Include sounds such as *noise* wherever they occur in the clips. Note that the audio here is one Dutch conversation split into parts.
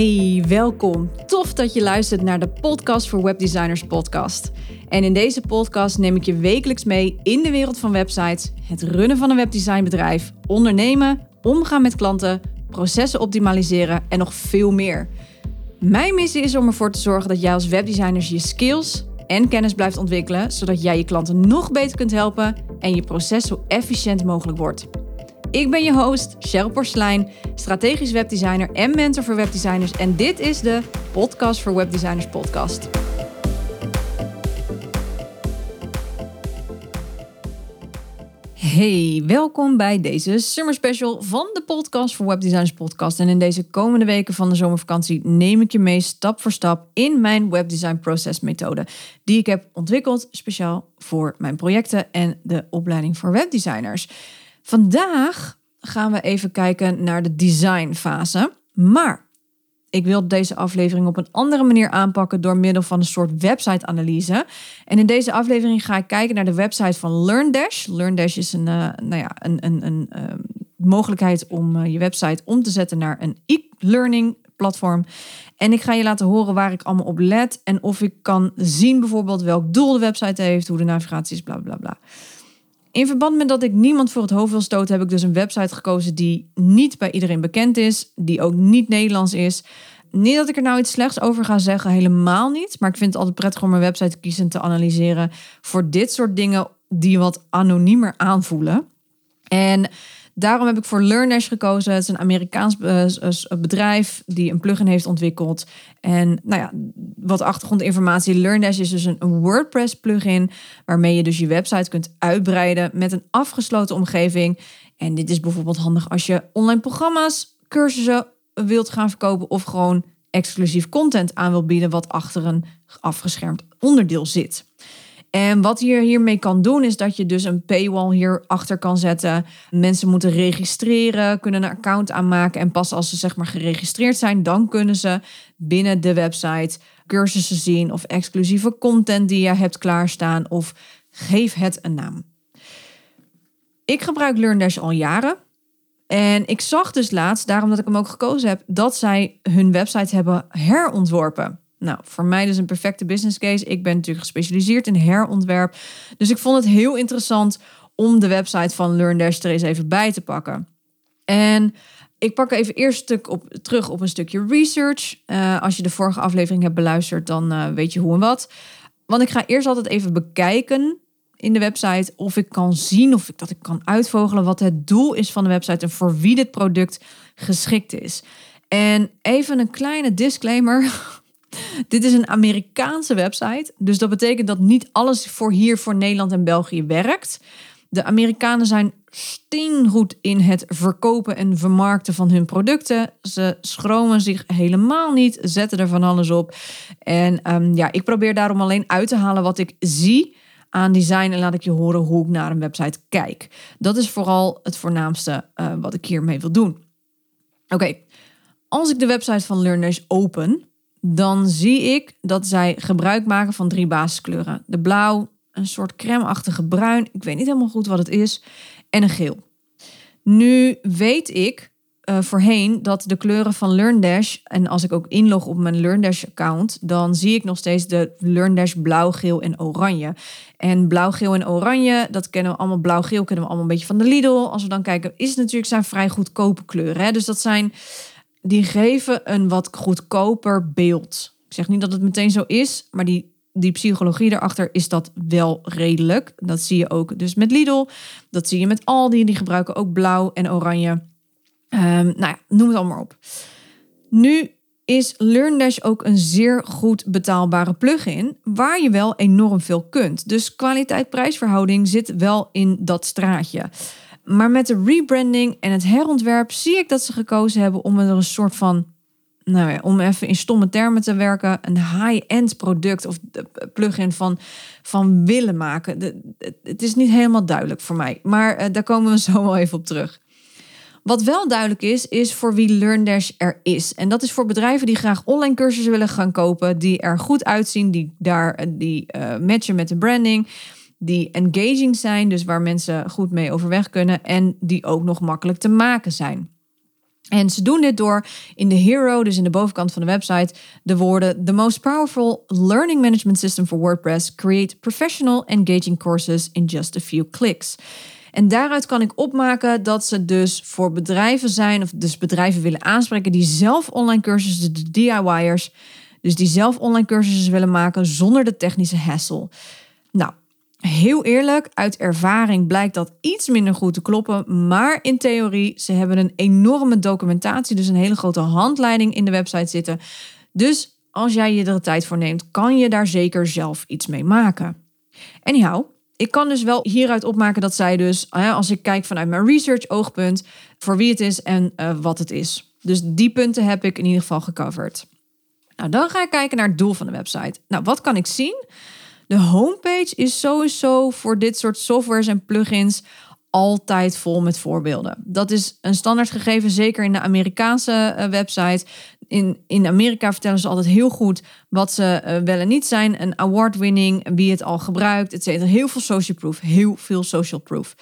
Hey, welkom. Tof dat je luistert naar de Podcast voor Webdesigners podcast. En in deze podcast neem ik je wekelijks mee in de wereld van websites, het runnen van een webdesignbedrijf, ondernemen, omgaan met klanten, processen optimaliseren en nog veel meer. Mijn missie is om ervoor te zorgen dat jij als webdesigner je skills en kennis blijft ontwikkelen, zodat jij je klanten nog beter kunt helpen en je proces zo efficiënt mogelijk wordt. Ik ben je host, Cheryl Porslein, strategisch webdesigner en mentor voor webdesigners. En dit is de Podcast voor Webdesigners podcast. Hey, welkom bij deze summer special van de Podcast voor Webdesigners podcast. En in deze komende weken van de zomervakantie neem ik je mee stap voor stap in mijn webdesign process methode. Die ik heb ontwikkeld speciaal voor mijn projecten en de opleiding voor webdesigners. Vandaag gaan we even kijken naar de designfase. Maar ik wil deze aflevering op een andere manier aanpakken door middel van een soort website-analyse. En in deze aflevering ga ik kijken naar de website van LearnDash. LearnDash is een, uh, nou ja, een, een, een uh, mogelijkheid om uh, je website om te zetten naar een e-learning platform. En ik ga je laten horen waar ik allemaal op let en of ik kan zien bijvoorbeeld welk doel de website heeft, hoe de navigatie is, bla bla bla. In verband met dat ik niemand voor het hoofd wil stoten, heb ik dus een website gekozen die niet bij iedereen bekend is, die ook niet Nederlands is. Niet dat ik er nou iets slechts over ga zeggen, helemaal niet. Maar ik vind het altijd prettig om een website te kiezen en te analyseren voor dit soort dingen die wat anoniemer aanvoelen. En Daarom heb ik voor LearnDash gekozen. Het is een Amerikaans eh, bedrijf die een plugin heeft ontwikkeld. En nou ja, wat achtergrondinformatie. LearnDash is dus een WordPress plugin waarmee je dus je website kunt uitbreiden met een afgesloten omgeving. En dit is bijvoorbeeld handig als je online programma's, cursussen wilt gaan verkopen of gewoon exclusief content aan wil bieden wat achter een afgeschermd onderdeel zit. En wat je hiermee kan doen, is dat je dus een paywall hierachter kan zetten. Mensen moeten registreren, kunnen een account aanmaken. En pas als ze zeg maar geregistreerd zijn, dan kunnen ze binnen de website cursussen zien of exclusieve content die je hebt klaarstaan. Of geef het een naam. Ik gebruik LearnDash al jaren. En ik zag dus laatst, daarom dat ik hem ook gekozen heb, dat zij hun website hebben herontworpen. Nou, voor mij dus een perfecte business case. Ik ben natuurlijk gespecialiseerd in herontwerp. Dus ik vond het heel interessant om de website van LearnDash er eens even bij te pakken. En ik pak even eerst stuk op, terug op een stukje research. Uh, als je de vorige aflevering hebt beluisterd, dan uh, weet je hoe en wat. Want ik ga eerst altijd even bekijken in de website of ik kan zien of ik dat ik kan uitvogelen wat het doel is van de website en voor wie dit product geschikt is. En even een kleine disclaimer. *laughs* Dit is een Amerikaanse website. Dus dat betekent dat niet alles voor hier, voor Nederland en België werkt. De Amerikanen zijn steengoed in het verkopen en vermarkten van hun producten. Ze schromen zich helemaal niet, zetten er van alles op. En um, ja, ik probeer daarom alleen uit te halen wat ik zie aan design en laat ik je horen hoe ik naar een website kijk. Dat is vooral het voornaamste uh, wat ik hiermee wil doen. Oké, als ik de website van Learners open, dan zie ik dat zij gebruik maken van drie basiskleuren. De blauw, een soort crème-achtige bruin, ik weet niet helemaal goed wat het is, en een geel. Nu weet ik uh, voorheen dat de kleuren van LearnDash, en als ik ook inlog op mijn LearnDash-account, dan zie ik nog steeds de LearnDash blauw, geel en oranje. En blauw, geel en oranje, dat kennen we allemaal, blauw-geel kennen we allemaal een beetje van de Lidl. Als we dan kijken, is het natuurlijk zijn vrij goedkope kleuren. Hè? Dus dat zijn die geven een wat goedkoper beeld. Ik zeg niet dat het meteen zo is, maar die, die psychologie erachter is dat wel redelijk. Dat zie je ook dus met Lidl. Dat zie je met Aldi. Die gebruiken ook blauw en oranje. Um, nou ja, noem het allemaal op. Nu is LearnDash ook een zeer goed betaalbare plugin waar je wel enorm veel kunt. Dus kwaliteit-prijsverhouding zit wel in dat straatje. Maar met de rebranding en het herontwerp zie ik dat ze gekozen hebben om er een soort van, nou ja, om even in stomme termen te werken, een high-end product of plugin van, van willen maken. het is niet helemaal duidelijk voor mij, maar uh, daar komen we *laughs* zo wel even op terug. Wat wel duidelijk is, is voor wie LearnDash er is. En dat is voor bedrijven die graag online cursussen willen gaan kopen, die er goed uitzien, die daar die uh, matchen met de branding die engaging zijn, dus waar mensen goed mee overweg kunnen en die ook nog makkelijk te maken zijn. En ze doen dit door in de hero, dus in de bovenkant van de website, de woorden The most powerful learning management system for WordPress. Create professional engaging courses in just a few clicks. En daaruit kan ik opmaken dat ze dus voor bedrijven zijn, of dus bedrijven willen aanspreken die zelf online cursussen, de DIY'ers, dus die zelf online cursussen willen maken zonder de technische hassle. Nou, Heel eerlijk, uit ervaring blijkt dat iets minder goed te kloppen. Maar in theorie, ze hebben een enorme documentatie, dus een hele grote handleiding in de website zitten. Dus als jij je er tijd voor neemt, kan je daar zeker zelf iets mee maken. Anyhow, ik kan dus wel hieruit opmaken dat zij dus, als ik kijk vanuit mijn research oogpunt, voor wie het is en uh, wat het is. Dus die punten heb ik in ieder geval gecoverd. Nou, dan ga ik kijken naar het doel van de website. Nou, wat kan ik zien? De homepage is sowieso voor dit soort softwares en plugins altijd vol met voorbeelden. Dat is een standaard gegeven, zeker in de Amerikaanse uh, website. In, in Amerika vertellen ze altijd heel goed wat ze uh, wel en niet zijn. Een award-winning, wie het al gebruikt, et cetera. Heel veel social proof, heel veel social proof.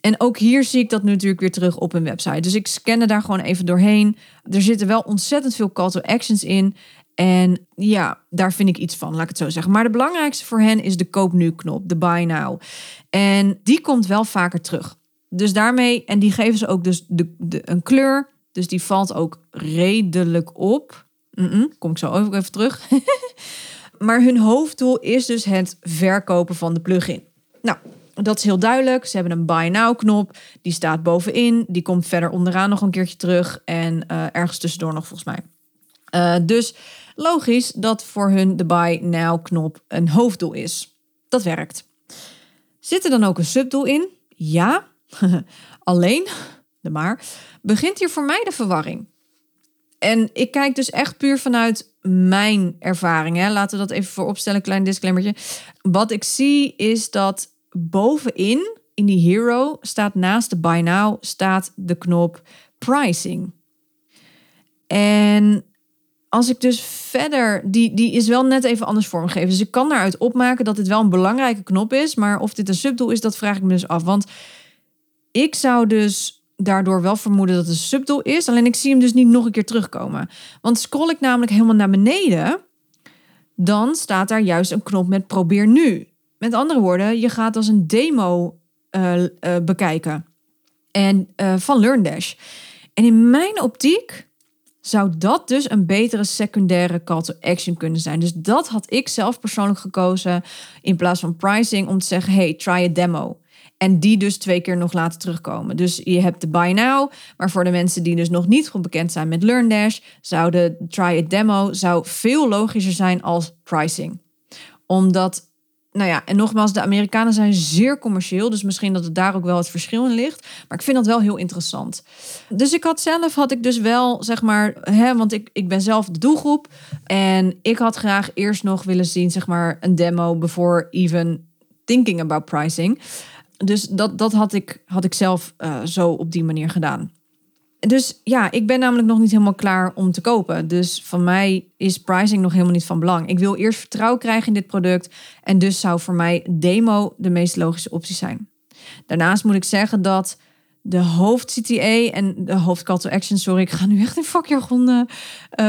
En ook hier zie ik dat natuurlijk weer terug op een website. Dus ik scanne daar gewoon even doorheen. Er zitten wel ontzettend veel call to actions in. En ja, daar vind ik iets van, laat ik het zo zeggen. Maar de belangrijkste voor hen is de koop nu knop, de buy now. En die komt wel vaker terug. Dus daarmee, en die geven ze ook dus de, een kleur. Dus die valt ook redelijk op. kom ik zo ook even terug. *laughs* maar hun hoofddoel is dus het verkopen van de plugin. Nou, dat is heel duidelijk. Ze hebben een buy now knop. Die staat bovenin. Die komt verder onderaan nog een keertje terug. En uh, ergens tussendoor nog volgens mij. Uh, dus Logisch dat voor hun de Buy Now knop een hoofddoel is. Dat werkt. Zit er dan ook een subdoel in? Ja. *laughs* Alleen, de maar, begint hier voor mij de verwarring. En ik kijk dus echt puur vanuit mijn ervaring. Hè. Laten we dat even voor opstellen, klein disclaimertje. Wat ik zie is dat bovenin, in die hero, staat naast de Buy Now, staat de knop pricing. En als ik dus verder, die, die is wel net even anders vormgegeven. Dus ik kan daaruit opmaken dat dit wel een belangrijke knop is. Maar of dit een subdoel is, dat vraag ik me dus af. Want ik zou dus daardoor wel vermoeden dat het een subdoel is. Alleen ik zie hem dus niet nog een keer terugkomen. Want scroll ik namelijk helemaal naar beneden, dan staat daar juist een knop met probeer nu. Met andere woorden, je gaat als een demo uh, uh, bekijken. En uh, van LearnDash. En in mijn optiek zou dat dus een betere secundaire call to action kunnen zijn. Dus dat had ik zelf persoonlijk gekozen in plaats van pricing om te zeggen: hey, try a demo. En die dus twee keer nog laten terugkomen. Dus je hebt de buy now, maar voor de mensen die dus nog niet goed bekend zijn met LearnDash, zou de try a demo zou veel logischer zijn als pricing. Omdat nou ja, en nogmaals, de Amerikanen zijn zeer commercieel. Dus misschien dat het daar ook wel het verschil in ligt. Maar ik vind dat wel heel interessant. Dus ik had zelf, had ik dus wel, zeg maar, hè, want ik, ik ben zelf de doelgroep. En ik had graag eerst nog willen zien, zeg maar, een demo before even thinking about pricing. Dus dat, dat had, ik, had ik zelf uh, zo op die manier gedaan. Dus ja, ik ben namelijk nog niet helemaal klaar om te kopen. Dus van mij is pricing nog helemaal niet van belang. Ik wil eerst vertrouwen krijgen in dit product. En dus zou voor mij demo de meest logische optie zijn. Daarnaast moet ik zeggen dat de hoofd-CTA en de hoofd-call to action... Sorry, ik ga nu echt in vakjargon uh,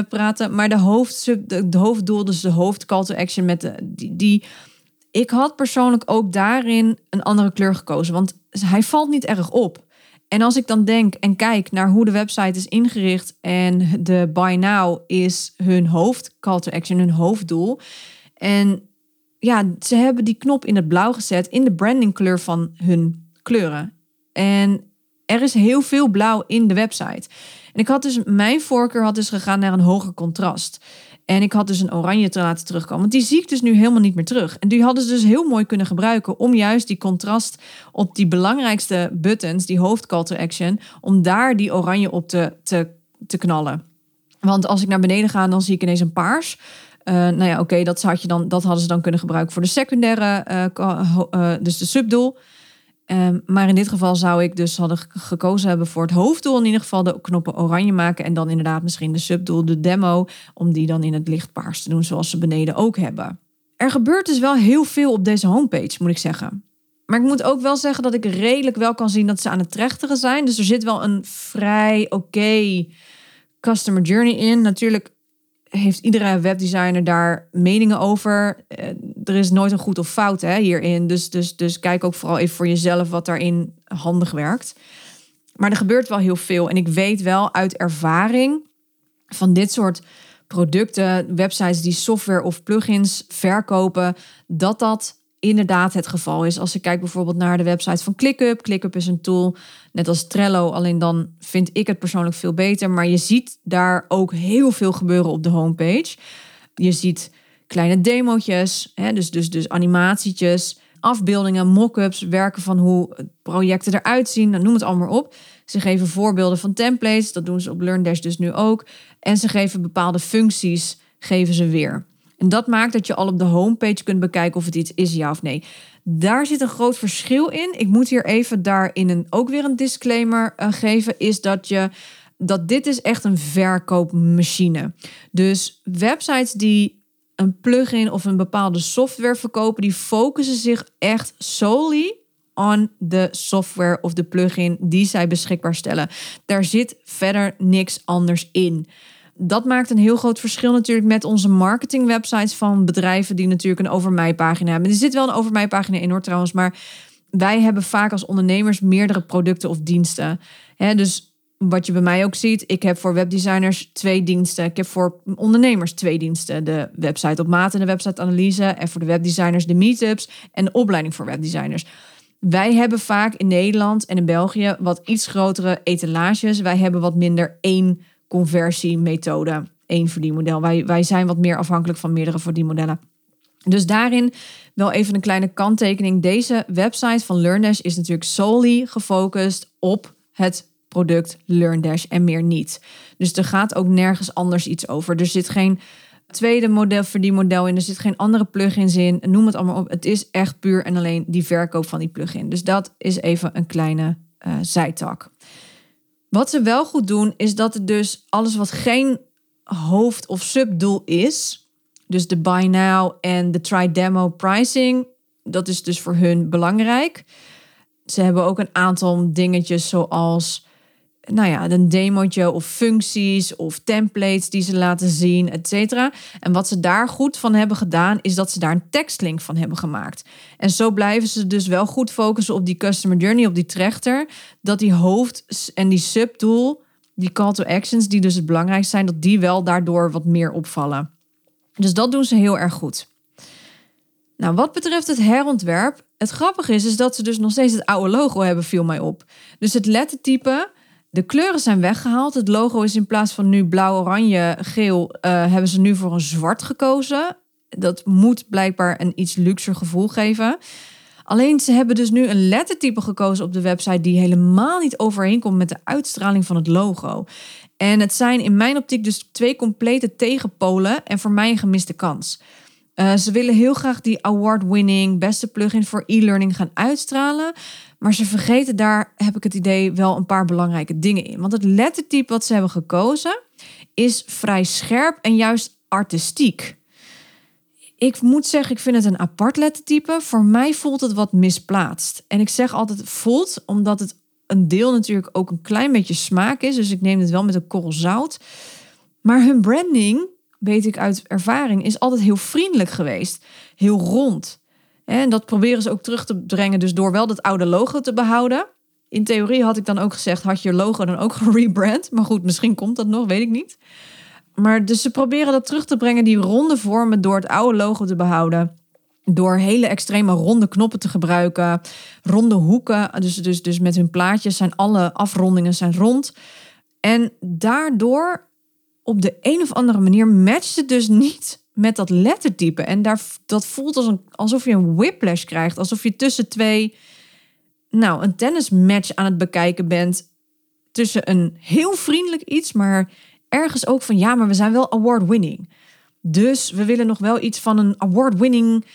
praten. Maar de, hoofd, de, de hoofddoel, dus de hoofd-call to action met de, die, die... Ik had persoonlijk ook daarin een andere kleur gekozen. Want hij valt niet erg op. En als ik dan denk en kijk naar hoe de website is ingericht en de buy now is hun hoofd call to action, hun hoofddoel. En ja, ze hebben die knop in het blauw gezet in de brandingkleur van hun kleuren. En er is heel veel blauw in de website. En ik had dus, mijn voorkeur had dus gegaan naar een hoger contrast. En ik had dus een oranje te laten terugkomen. Want die zie ik dus nu helemaal niet meer terug. En die hadden ze dus heel mooi kunnen gebruiken om juist die contrast op die belangrijkste buttons, die hoofd call to action, om daar die oranje op te, te, te knallen. Want als ik naar beneden ga, dan zie ik ineens een paars. Uh, nou ja, oké, dat, had je dan, dat hadden ze dan kunnen gebruiken voor de secundaire, uh, uh, dus de subdoel. Um, maar in dit geval zou ik dus hadden gekozen hebben voor het hoofddoel in ieder geval de knoppen oranje maken en dan inderdaad misschien de subdoel, de demo, om die dan in het lichtpaars te doen zoals ze beneden ook hebben. Er gebeurt dus wel heel veel op deze homepage, moet ik zeggen. Maar ik moet ook wel zeggen dat ik redelijk wel kan zien dat ze aan het trechteren zijn. Dus er zit wel een vrij oké customer journey in. Natuurlijk heeft iedere webdesigner daar meningen over. Er is nooit een goed of fout hè, hierin. Dus, dus, dus kijk ook vooral even voor jezelf wat daarin handig werkt. Maar er gebeurt wel heel veel. En ik weet wel uit ervaring van dit soort producten, websites die software of plugins verkopen, dat dat inderdaad het geval is. Als ik kijk bijvoorbeeld naar de website van ClickUp. ClickUp is een tool, net als Trello, alleen dan vind ik het persoonlijk veel beter. Maar je ziet daar ook heel veel gebeuren op de homepage. Je ziet kleine demootjes, hè, dus, dus, dus animatietjes, afbeeldingen, mock-ups, werken van hoe projecten eruit zien. Dan noem het allemaal op. Ze geven voorbeelden van templates, dat doen ze op LearnDash dus nu ook. En ze geven bepaalde functies, geven ze weer. En dat maakt dat je al op de homepage kunt bekijken of het iets is, ja of nee. Daar zit een groot verschil in. Ik moet hier even daarin een, ook weer een disclaimer uh, geven. Is dat je dat dit is echt een verkoopmachine. Dus websites die een plugin of een bepaalde software verkopen, die focussen zich echt solely on de software of de plugin die zij beschikbaar stellen. Daar zit verder niks anders in dat maakt een heel groot verschil natuurlijk met onze marketingwebsites van bedrijven die natuurlijk een over mij pagina hebben. Er zit wel een over mij pagina in hoor trouwens, maar wij hebben vaak als ondernemers meerdere producten of diensten. dus wat je bij mij ook ziet, ik heb voor webdesigners twee diensten. Ik heb voor ondernemers twee diensten. De website op maat en de website analyse. En voor de webdesigners de meetups en de opleiding voor webdesigners. Wij hebben vaak in Nederland en in België wat iets grotere etalages. Wij hebben wat minder één conversiemethode, één verdienmodel. Wij, wij zijn wat meer afhankelijk van meerdere verdienmodellen. Dus daarin wel even een kleine kanttekening. Deze website van LearnDash is natuurlijk solely gefocust op het product LearnDash en meer niet. Dus er gaat ook nergens anders iets over. Er zit geen tweede model verdienmodel in, er zit geen andere plugins in. Noem het allemaal op. Het is echt puur en alleen die verkoop van die plugin. Dus dat is even een kleine uh, zijtak. Wat ze wel goed doen, is dat het dus alles wat geen hoofd- of subdoel is, dus de buy now en de try demo pricing, dat is dus voor hun belangrijk. Ze hebben ook een aantal dingetjes zoals nou ja, een demootje of functies of templates die ze laten zien, et cetera. En wat ze daar goed van hebben gedaan, is dat ze daar een tekstlink van hebben gemaakt. En zo blijven ze dus wel goed focussen op die customer journey, op die trechter, dat die hoofd- en die subdoel, die call to actions, die dus het belangrijkste zijn, dat die wel daardoor wat meer opvallen. Dus dat doen ze heel erg goed. Nou, wat betreft het herontwerp, het grappige is, is dat ze dus nog steeds het oude logo hebben, viel mij op. Dus het lettertype de kleuren zijn weggehaald. Het logo is in plaats van nu blauw, oranje, geel, uh, hebben ze nu voor een zwart gekozen. Dat moet blijkbaar een iets luxer gevoel geven. Alleen ze hebben dus nu een lettertype gekozen op de website die helemaal niet overeenkomt met de uitstraling van het logo. En het zijn in mijn optiek dus twee complete tegenpolen en voor mij een gemiste kans. Uh, ze willen heel graag die award-winning beste plugin voor e-learning gaan uitstralen. Maar ze vergeten daar, heb ik het idee, wel een paar belangrijke dingen in. Want het lettertype wat ze hebben gekozen is vrij scherp en juist artistiek. Ik moet zeggen, ik vind het een apart lettertype. Voor mij voelt het wat misplaatst. En ik zeg altijd voelt, omdat het een deel natuurlijk ook een klein beetje smaak is. Dus ik neem het wel met een korrel zout. Maar hun branding, weet ik uit ervaring, is altijd heel vriendelijk geweest. Heel rond. En dat proberen ze ook terug te brengen, dus door wel dat oude logo te behouden. In theorie had ik dan ook gezegd, had je logo dan ook *laughs* gerebrand? Maar goed, misschien komt dat nog, weet ik niet. Maar dus ze proberen dat terug te brengen, die ronde vormen, door het oude logo te behouden. Door hele extreme ronde knoppen te gebruiken. Ronde hoeken, dus, dus, dus met hun plaatjes zijn alle afrondingen zijn rond. En daardoor, op de een of andere manier, matcht het dus niet met dat lettertype. En daar, dat voelt als een, alsof je een whiplash krijgt. Alsof je tussen twee, nou, een tennismatch aan het bekijken bent. Tussen een heel vriendelijk iets, maar ergens ook van ja, maar we zijn wel award-winning. Dus we willen nog wel iets van een award-winning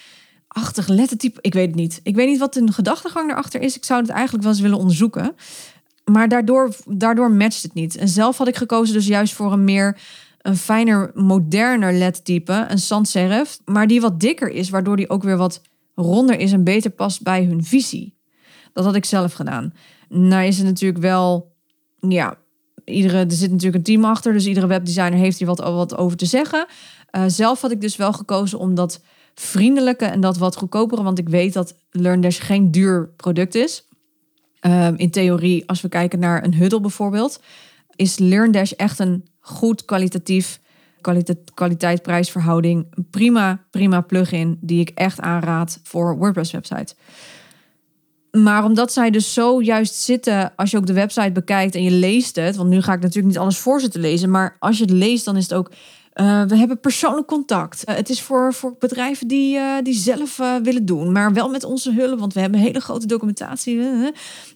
achtig lettertype. Ik weet het niet. Ik weet niet wat de gedachtegang erachter is. Ik zou het eigenlijk wel eens willen onderzoeken. Maar daardoor, daardoor matcht het niet. En zelf had ik gekozen dus juist voor een meer een fijner, moderner LED-type, een sans serif, maar die wat dikker is, waardoor die ook weer wat ronder is en beter past bij hun visie. Dat had ik zelf gedaan. Nou is het natuurlijk wel, ja, iedere, er zit natuurlijk een team achter, dus iedere webdesigner heeft hier wat, wat over te zeggen. Uh, zelf had ik dus wel gekozen om dat vriendelijke en dat wat goedkopere, want ik weet dat LearnDash geen duur product is. Uh, in theorie, als we kijken naar een Huddle bijvoorbeeld, is LearnDash echt een goed kwalitatief kwaliteit-prijsverhouding. Prima, prima plugin die ik echt aanraad voor WordPress websites. Maar omdat zij dus zo juist zitten, als je ook de website bekijkt en je leest het, want nu ga ik natuurlijk niet alles voor ze te lezen, maar als je het leest, dan is het ook. Uh, we hebben persoonlijk contact. Uh, het is voor, voor bedrijven die, uh, die zelf willen doen, maar wel met onze hulp, want we hebben hele grote documentatie.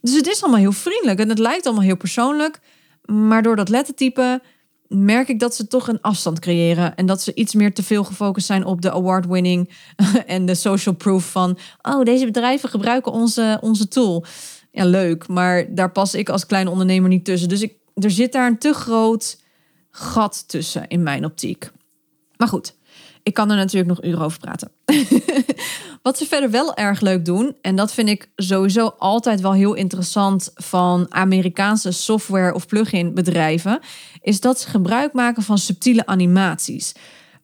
Dus het is allemaal heel vriendelijk en het lijkt allemaal heel persoonlijk. Maar door dat lettertype merk ik dat ze toch een afstand creëren. En dat ze iets meer te veel gefocust zijn op de award-winning *laughs* en de social proof van... oh, deze bedrijven gebruiken onze, onze tool. Ja, leuk, maar daar pas ik als kleine ondernemer niet tussen. Dus ik, er zit daar een te groot gat tussen in mijn optiek. Maar goed, ik kan er natuurlijk nog uren over praten. *laughs* Wat ze verder wel erg leuk doen, en dat vind ik sowieso altijd wel heel interessant van Amerikaanse software of plugin bedrijven, is dat ze gebruik maken van subtiele animaties.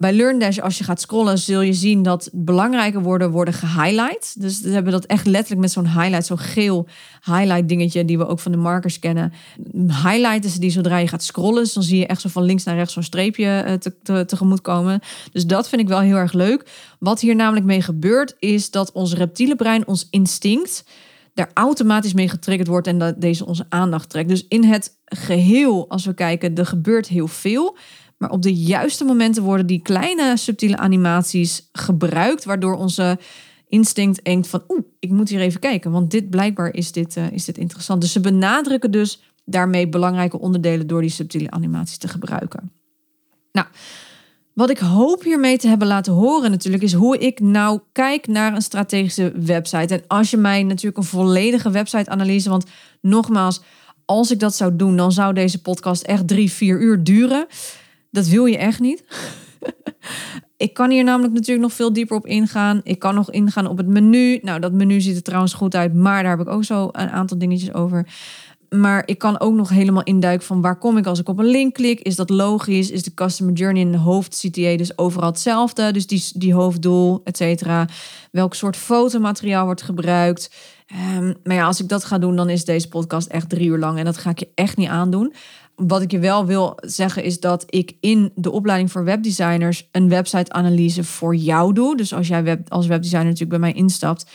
Bij LearnDash, als je gaat scrollen, zul je zien dat belangrijke woorden worden gehighlight. Dus we hebben dat echt letterlijk met zo'n highlight, zo'n geel highlight dingetje die we ook van de markers kennen. Highlighten ze die zodra je gaat scrollen. Dus dan zie je echt zo van links naar rechts zo'n streepje eh, te, te, tegemoet komen. Dus dat vind ik wel heel erg leuk. Wat hier namelijk mee gebeurt, is dat ons reptiele brein, ons instinct, daar automatisch mee getriggerd wordt en dat deze onze aandacht trekt. Dus in het geheel, als we kijken, er gebeurt heel veel. Maar op de juiste momenten worden die kleine subtiele animaties gebruikt, waardoor onze instinct denkt van oeh, ik moet hier even kijken, want dit blijkbaar is dit, uh, is dit interessant. Dus ze benadrukken dus daarmee belangrijke onderdelen door die subtiele animaties te gebruiken. Nou, wat ik hoop hiermee te hebben laten horen natuurlijk is hoe ik nou kijk naar een strategische website. En als je mij natuurlijk een volledige website-analyse, want nogmaals, als ik dat zou doen, dan zou deze podcast echt drie, vier uur duren. Dat wil je echt niet. *laughs* ik kan hier namelijk natuurlijk nog veel dieper op ingaan. Ik kan nog ingaan op het menu. Nou, dat menu ziet er trouwens goed uit, maar daar heb ik ook zo een aantal dingetjes over. Maar ik kan ook nog helemaal induiken van waar kom ik als ik op een link klik. Is dat logisch? Is de customer journey in de hoofd CTA dus overal hetzelfde? Dus die, die hoofddoel, et cetera. Welk soort fotomateriaal wordt gebruikt? Um, maar ja, als ik dat ga doen, dan is deze podcast echt drie uur lang. En dat ga ik je echt niet aandoen wat ik je wel wil zeggen is dat ik in de opleiding voor webdesigners een website-analyse voor jou doe. Dus als jij web, als webdesigner natuurlijk bij mij instapt,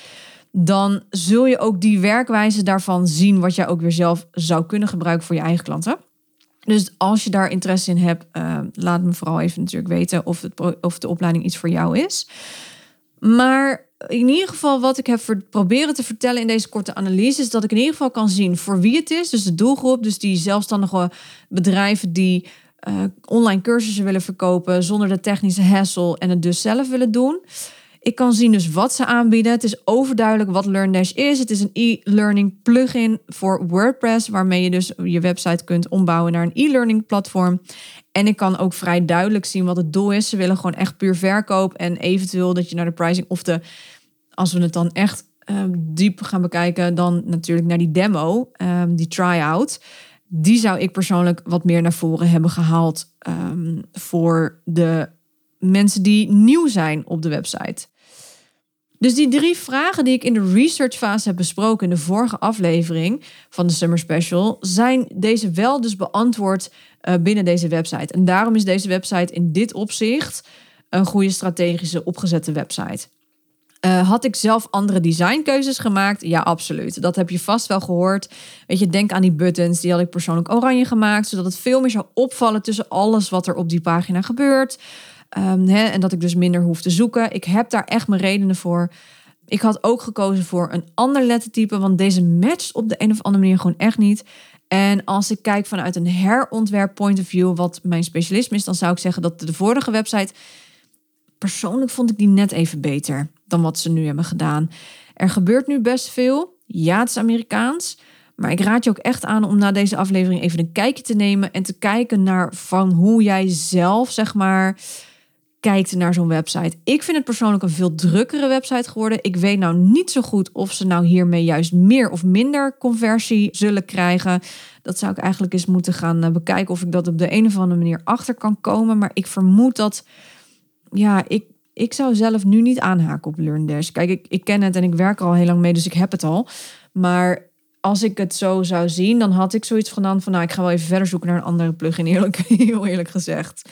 dan zul je ook die werkwijze daarvan zien wat jij ook weer zelf zou kunnen gebruiken voor je eigen klanten. Dus als je daar interesse in hebt, uh, laat me vooral even natuurlijk weten of, het, of de opleiding iets voor jou is. Maar in ieder geval wat ik heb proberen te vertellen in deze korte analyse is dat ik in ieder geval kan zien voor wie het is. Dus de doelgroep, dus die zelfstandige bedrijven die uh, online cursussen willen verkopen zonder de technische hassle en het dus zelf willen doen. Ik kan zien dus wat ze aanbieden. Het is overduidelijk wat LearnDash is. Het is een e-learning plugin voor WordPress, waarmee je dus je website kunt ombouwen naar een e-learning platform. En ik kan ook vrij duidelijk zien wat het doel is. Ze willen gewoon echt puur verkoop en eventueel dat je naar de pricing of de, als we het dan echt um, diep gaan bekijken, dan natuurlijk naar die demo, um, die try-out. Die zou ik persoonlijk wat meer naar voren hebben gehaald um, voor de mensen die nieuw zijn op de website. Dus die drie vragen die ik in de researchfase heb besproken in de vorige aflevering van de Summer Special, zijn deze wel dus beantwoord uh, binnen deze website. En daarom is deze website in dit opzicht een goede strategische opgezette website. Uh, had ik zelf andere designkeuzes gemaakt? Ja, absoluut. Dat heb je vast wel gehoord. Weet je, denk aan die buttons. Die had ik persoonlijk oranje gemaakt, zodat het veel meer zou opvallen tussen alles wat er op die pagina gebeurt. Hè, en dat ik dus minder hoef te zoeken. Ik heb daar echt mijn redenen voor. Ik had ook gekozen voor een ander lettertype, want deze matcht op de een of andere manier gewoon echt niet. En als ik kijk vanuit een herontwerp point of view, wat mijn specialisme is, dan zou ik zeggen dat de vorige website, persoonlijk vond ik die net even beter dan wat ze nu hebben gedaan. Er gebeurt nu best veel. Ja, het is Amerikaans. Maar ik raad je ook echt aan om na deze aflevering even een kijkje te nemen en te kijken naar van hoe jij zelf, zeg maar, kijkt naar zo'n website. Ik vind het persoonlijk een veel drukkere website geworden. Ik weet nou niet zo goed of ze nou hiermee juist meer of minder conversie zullen krijgen. Dat zou ik eigenlijk eens moeten gaan eh, bekijken of ik dat op de een of andere manier achter kan komen. Maar ik vermoed dat, ja, ik, ik zou zelf nu niet aanhaken op LearnDash. Kijk, ik, ik ken het en ik werk er al heel lang mee, dus ik heb het al. Maar als ik het zo zou zien, dan had ik zoiets gedaan van, nou, ik ga wel even verder zoeken naar een andere plugin, *laughs* eerlijk, heel eerlijk gezegd.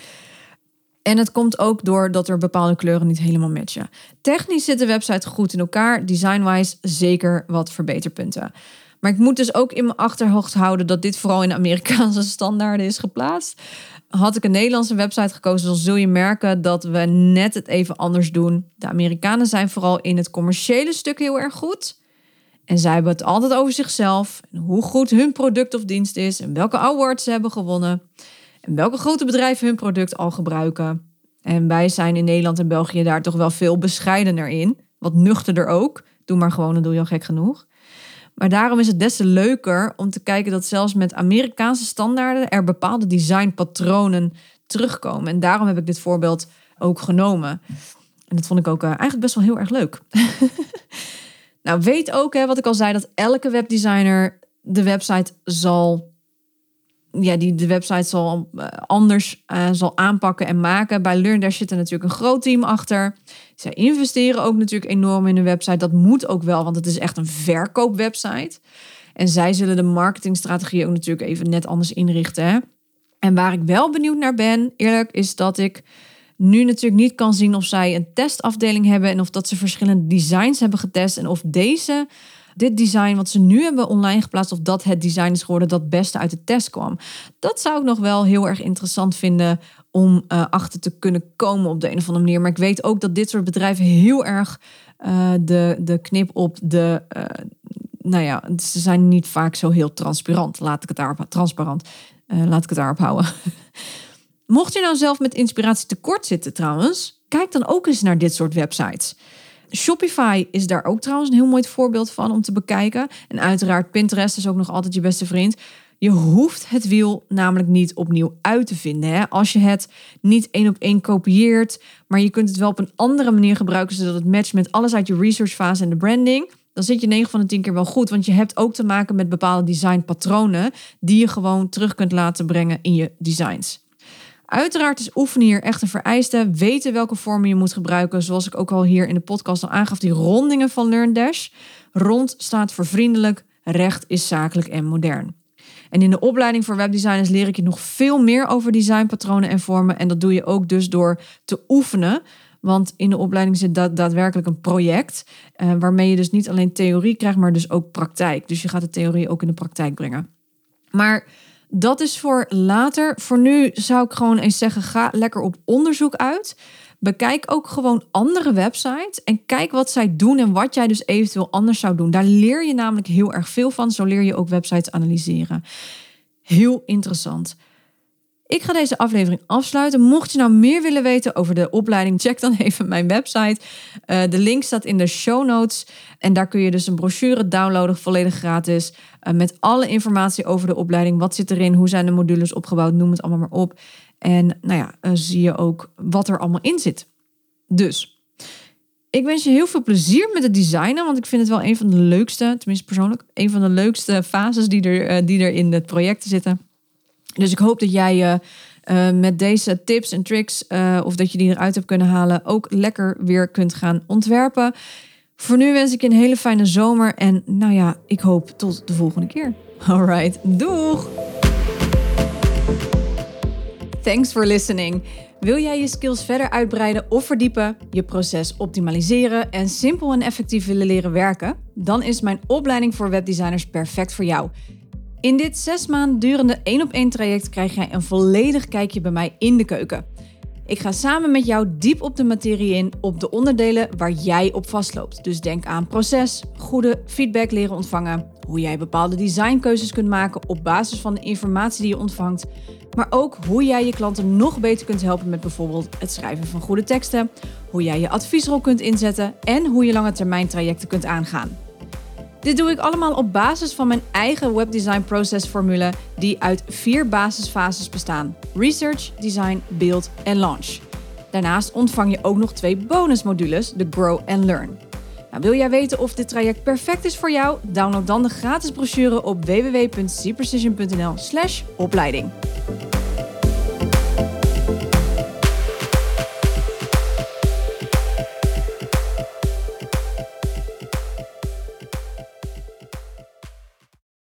En het komt ook door dat er bepaalde kleuren niet helemaal matchen. Technisch zit de website goed in elkaar, design-wise zeker wat verbeterpunten. Maar ik moet dus ook in mijn achterhoofd houden dat dit vooral in Amerikaanse *laughs* standaarden is geplaatst. Had ik een Nederlandse website gekozen, dan zul je merken dat we net het even anders doen. De Amerikanen zijn vooral in het commerciële stuk heel erg goed. En zij hebben het altijd over zichzelf en hoe goed hun product of dienst is en welke awards ze hebben gewonnen. En welke grote bedrijven hun product al gebruiken. En wij zijn in Nederland en België daar toch wel veel bescheidener in. Wat nuchterder ook. Doe maar gewoon, dan doe je al gek genoeg. Maar daarom is het des te leuker om te kijken dat zelfs met Amerikaanse standaarden er bepaalde designpatronen terugkomen. En daarom heb ik dit voorbeeld ook genomen. En dat vond ik ook uh, eigenlijk best wel heel erg leuk. *laughs* nou, weet ook, hè, wat ik al zei, dat elke webdesigner de website zal ja, die de website zal eh, anders uh, zal aanpakken en maken. Bij LearnDash zit er natuurlijk een groot team achter. Zij investeren ook natuurlijk enorm in de website. Dat moet ook wel, want het is echt een verkoopwebsite. En zij zullen de marketingstrategie ook natuurlijk even net anders inrichten. Hè? En waar ik wel benieuwd naar ben, eerlijk, is dat ik nu natuurlijk niet kan zien of zij een testafdeling hebben en of dat ze verschillende designs hebben getest en of deze dit design wat ze nu hebben online geplaatst, of dat het design is geworden dat het beste uit de test kwam. Dat zou ik nog wel heel erg interessant vinden om uh, achter te kunnen komen op de een of andere manier. Maar ik weet ook dat dit soort bedrijven heel erg uh, de, de knip op de. Uh, nou ja, ze zijn niet vaak zo heel transparant. Laat ik het daarop, transparant. laat ik het daarop houden. *laughs* Mocht je nou zelf met inspiratie tekort zitten trouwens, kijk dan ook eens naar dit soort websites. Shopify is daar ook trouwens een heel mooi voorbeeld van om te bekijken. En uiteraard Pinterest is ook nog altijd je beste vriend. Je hoeft het wiel namelijk niet opnieuw uit te vinden. Hè? Als je het niet één op één kopieert, maar je kunt het wel op een andere manier gebruiken zodat het matcht met alles uit je researchfase en de branding. Dan zit je 9 van de 10 keer wel goed. Want je hebt ook te maken met bepaalde designpatronen die je gewoon terug kunt laten brengen in je designs. Uiteraard is oefenen hier echt een vereiste. Weten welke vormen je moet gebruiken. Zoals ik ook al hier in de podcast al aangaf, die rondingen van LearnDash. Rond staat voor vriendelijk, recht is zakelijk en modern. En in de opleiding voor webdesigners leer ik je nog veel meer over designpatronen en vormen. En dat doe je ook dus door te oefenen. Want in de opleiding zit daadwerkelijk een project. Eh, waarmee je dus niet alleen theorie krijgt, maar dus ook praktijk. Dus je gaat de theorie ook in de praktijk brengen. Maar dat is voor later. Voor nu zou ik gewoon eens zeggen: ga lekker op onderzoek uit. Bekijk ook gewoon andere websites en kijk wat zij doen en wat jij dus eventueel anders zou doen. Daar leer je namelijk heel erg veel van. Zo leer je ook websites analyseren. Heel interessant. Ik ga deze aflevering afsluiten. Mocht je nou meer willen weten over de opleiding, check dan even mijn website. Uh, de link staat in de show notes. En daar kun je dus een brochure downloaden, volledig gratis. Uh, met alle informatie over de opleiding. Wat zit erin? Hoe zijn de modules opgebouwd? Noem het allemaal maar op. En nou ja, uh, zie je ook wat er allemaal in zit. Dus ik wens je heel veel plezier met het designen, want ik vind het wel een van de leukste, tenminste persoonlijk, een van de leukste fases die er, die er in het project zitten. Dus ik hoop dat jij uh, met deze tips en tricks, uh, of dat je die eruit hebt kunnen halen, ook lekker weer kunt gaan ontwerpen. Voor nu wens ik je een hele fijne zomer en nou ja, ik hoop tot de volgende keer. *laughs* Alright, doeg! Thanks for listening. Wil jij je skills verder uitbreiden of verdiepen, je proces optimaliseren en simpel en effectief willen leren werken? Dan is mijn opleiding voor webdesigners perfect voor jou. In dit zes maanden durende één op één traject krijg jij een volledig kijkje bij mij in de keuken. Ik ga samen met jou diep op de materie in op de onderdelen waar jij op vastloopt. Dus denk aan proces, goede feedback leren ontvangen, hoe jij bepaalde designkeuzes kunt maken op basis van de informatie die je ontvangt, maar ook hoe jij je klanten nog beter kunt helpen met bijvoorbeeld het schrijven van goede teksten, hoe jij je adviesrol kunt inzetten en hoe je lange termijn trajecten kunt aangaan. Dit doe ik allemaal op basis van mijn eigen webdesign processformule die uit vier basisfases bestaan: research, design, beeld en launch. Daarnaast ontvang je ook nog twee bonusmodules, de Grow and Learn. Nou, wil jij weten of dit traject perfect is voor jou? Download dan de gratis brochure op www.cprecision.nl/opleiding.